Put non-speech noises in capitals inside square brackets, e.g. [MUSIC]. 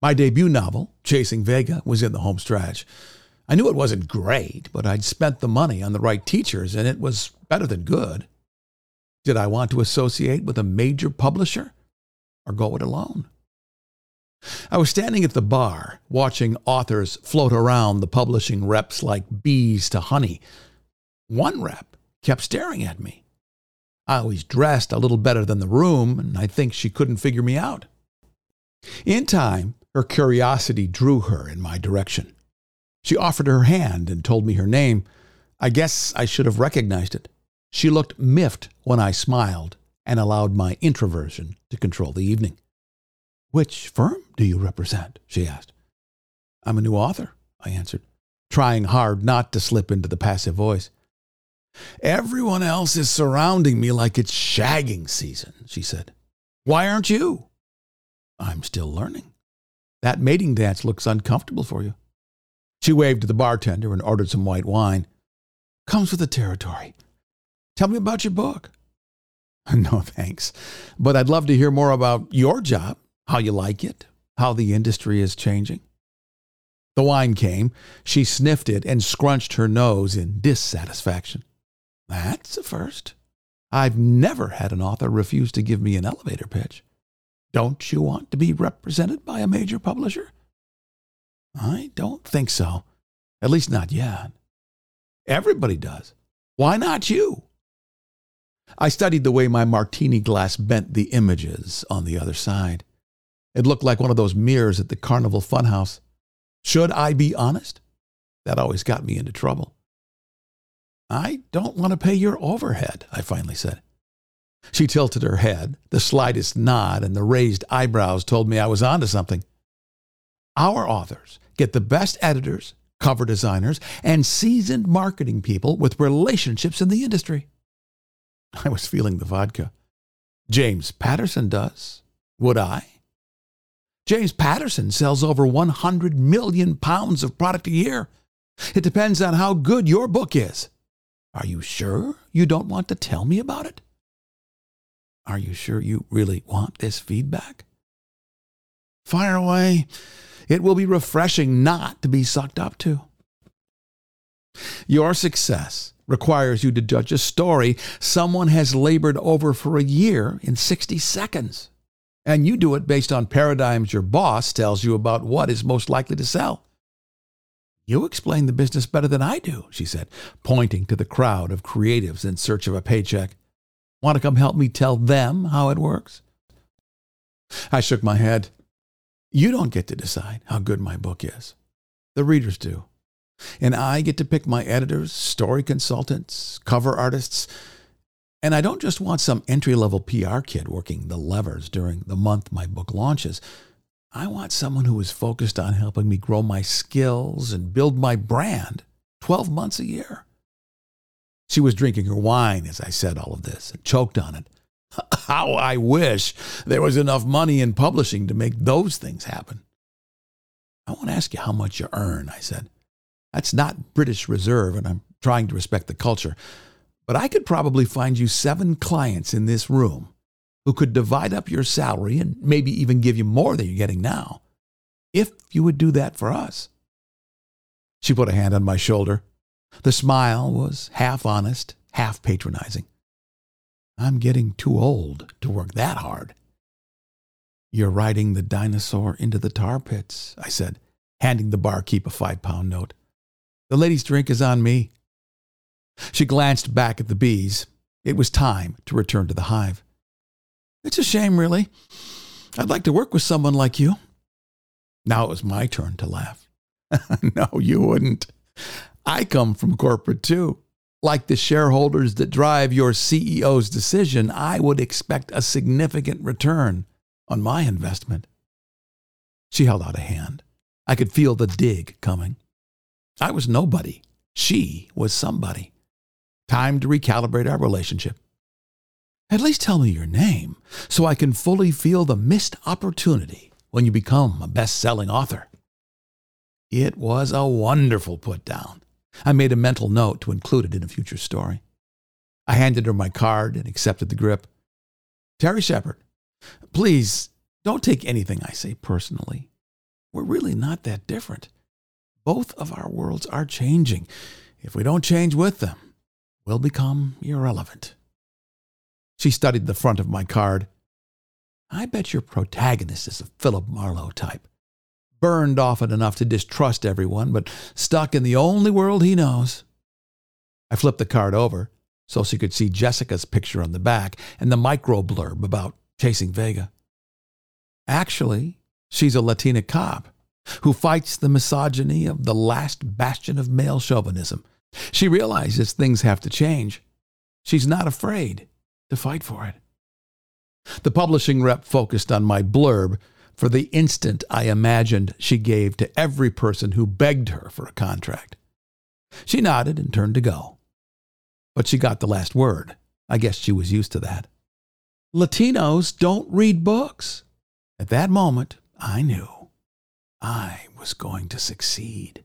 My debut novel, Chasing Vega, was in the home stretch. I knew it wasn't great, but I'd spent the money on the right teachers and it was better than good. Did I want to associate with a major publisher or go it alone? I was standing at the bar watching authors float around the publishing reps like bees to honey. One rep kept staring at me. I always dressed a little better than the room, and I think she couldn't figure me out. In time, her curiosity drew her in my direction. She offered her hand and told me her name. I guess I should have recognized it. She looked miffed when I smiled and allowed my introversion to control the evening. Which firm do you represent? she asked. I'm a new author, I answered, trying hard not to slip into the passive voice. Everyone else is surrounding me like it's shagging season, she said. Why aren't you? I'm still learning. That mating dance looks uncomfortable for you. She waved to the bartender and ordered some white wine. Comes with the territory. Tell me about your book. [LAUGHS] No, thanks. But I'd love to hear more about your job, how you like it, how the industry is changing. The wine came. She sniffed it and scrunched her nose in dissatisfaction. That's a first. I've never had an author refuse to give me an elevator pitch. Don't you want to be represented by a major publisher? I don't think so. At least not yet. Everybody does. Why not you? I studied the way my martini glass bent the images on the other side. It looked like one of those mirrors at the carnival funhouse. Should I be honest? That always got me into trouble. I don't want to pay your overhead, I finally said. She tilted her head. The slightest nod and the raised eyebrows told me I was onto something. Our authors get the best editors, cover designers, and seasoned marketing people with relationships in the industry. [LAUGHS] I was feeling the vodka. James Patterson does. Would I? James Patterson sells over 100 million pounds of product a year. It depends on how good your book is. Are you sure you don't want to tell me about it? Are you sure you really want this feedback? Fire away. It will be refreshing not to be sucked up to. Your success requires you to judge a story someone has labored over for a year in 60 seconds. And you do it based on paradigms your boss tells you about what is most likely to sell. You explain the business better than I do, she said, pointing to the crowd of creatives in search of a paycheck. Want to come help me tell them how it works? I shook my head. You don't get to decide how good my book is. The readers do. And I get to pick my editors, story consultants, cover artists. And I don't just want some entry level PR kid working the levers during the month my book launches. I want someone who is focused on helping me grow my skills and build my brand 12 months a year. She was drinking her wine as I said all of this and choked on it. [LAUGHS] How I wish there was enough money in publishing to make those things happen. I won't ask you how much you earn, I said. That's not British Reserve, and I'm trying to respect the culture. But I could probably find you seven clients in this room who could divide up your salary and maybe even give you more than you're getting now, if you would do that for us. She put a hand on my shoulder. The smile was half honest, half patronizing. I'm getting too old to work that hard. You're riding the dinosaur into the tar pits, I said, handing the barkeep a five pound note. The lady's drink is on me. She glanced back at the bees. It was time to return to the hive. It's a shame, really. I'd like to work with someone like you. Now it was my turn to laugh. [LAUGHS] no, you wouldn't. I come from corporate too. Like the shareholders that drive your CEO's decision, I would expect a significant return on my investment. She held out a hand. I could feel the dig coming. I was nobody. She was somebody. Time to recalibrate our relationship. At least tell me your name so I can fully feel the missed opportunity when you become a best selling author. It was a wonderful put down. I made a mental note to include it in a future story. I handed her my card and accepted the grip. Terry Shepard, please don't take anything I say personally. we're really not that different. Both of our worlds are changing. If we don't change with them, we'll become irrelevant. She studied the front of my card. I bet your protagonist is a Philip Marlowe type. Burned often enough to distrust everyone, but stuck in the only world he knows. I flipped the card over so she could see Jessica's picture on the back and the micro blurb about chasing Vega. Actually, she's a Latina cop who fights the misogyny of the last bastion of male chauvinism. She realizes things have to change. She's not afraid to fight for it. The publishing rep focused on my blurb for the instant I imagined she gave to every person who begged her for a contract. She nodded and turned to go. But she got the last word. I guess she was used to that. Latinos don't read books. At that moment, I knew I was going to succeed.